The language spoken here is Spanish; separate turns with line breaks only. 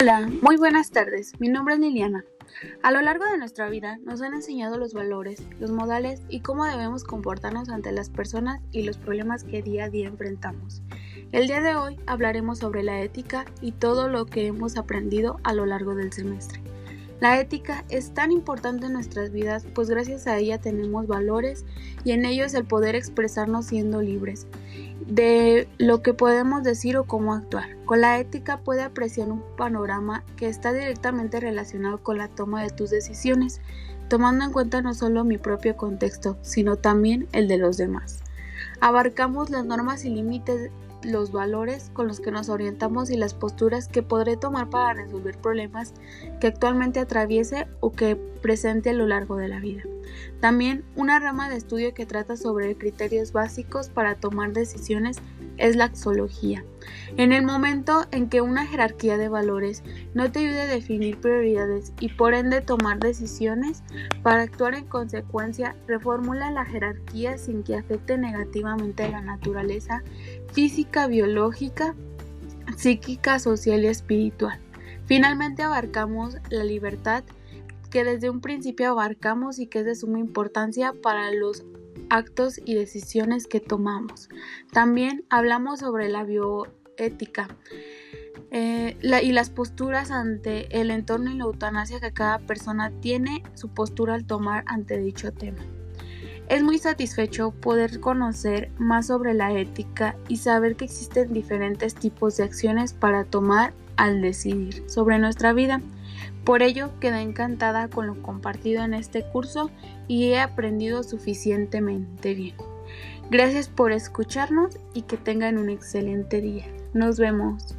Hola, muy buenas tardes. Mi nombre es Liliana. A lo largo de nuestra vida nos han enseñado los valores, los modales y cómo debemos comportarnos ante las personas y los problemas que día a día enfrentamos. El día de hoy hablaremos sobre la ética y todo lo que hemos aprendido a lo largo del semestre. La ética es tan importante en nuestras vidas, pues gracias a ella tenemos valores y en ellos el poder expresarnos siendo libres de lo que podemos decir o cómo actuar. Con la ética puede apreciar un panorama que está directamente relacionado con la toma de tus decisiones, tomando en cuenta no solo mi propio contexto, sino también el de los demás. Abarcamos las normas y límites los valores con los que nos orientamos y las posturas que podré tomar para resolver problemas que actualmente atraviese o que presente a lo largo de la vida. También una rama de estudio que trata sobre criterios básicos para tomar decisiones es la axología. En el momento en que una jerarquía de valores no te ayude a definir prioridades y por ende tomar decisiones, para actuar en consecuencia, reformula la jerarquía sin que afecte negativamente a la naturaleza física, biológica, psíquica, social y espiritual. Finalmente abarcamos la libertad que desde un principio abarcamos y que es de suma importancia para los actos y decisiones que tomamos. También hablamos sobre la bioética eh, y las posturas ante el entorno y la eutanasia que cada persona tiene su postura al tomar ante dicho tema. Es muy satisfecho poder conocer más sobre la ética y saber que existen diferentes tipos de acciones para tomar al decidir sobre nuestra vida. Por ello quedé encantada con lo compartido en este curso y he aprendido suficientemente bien. Gracias por escucharnos y que tengan un excelente día. Nos vemos.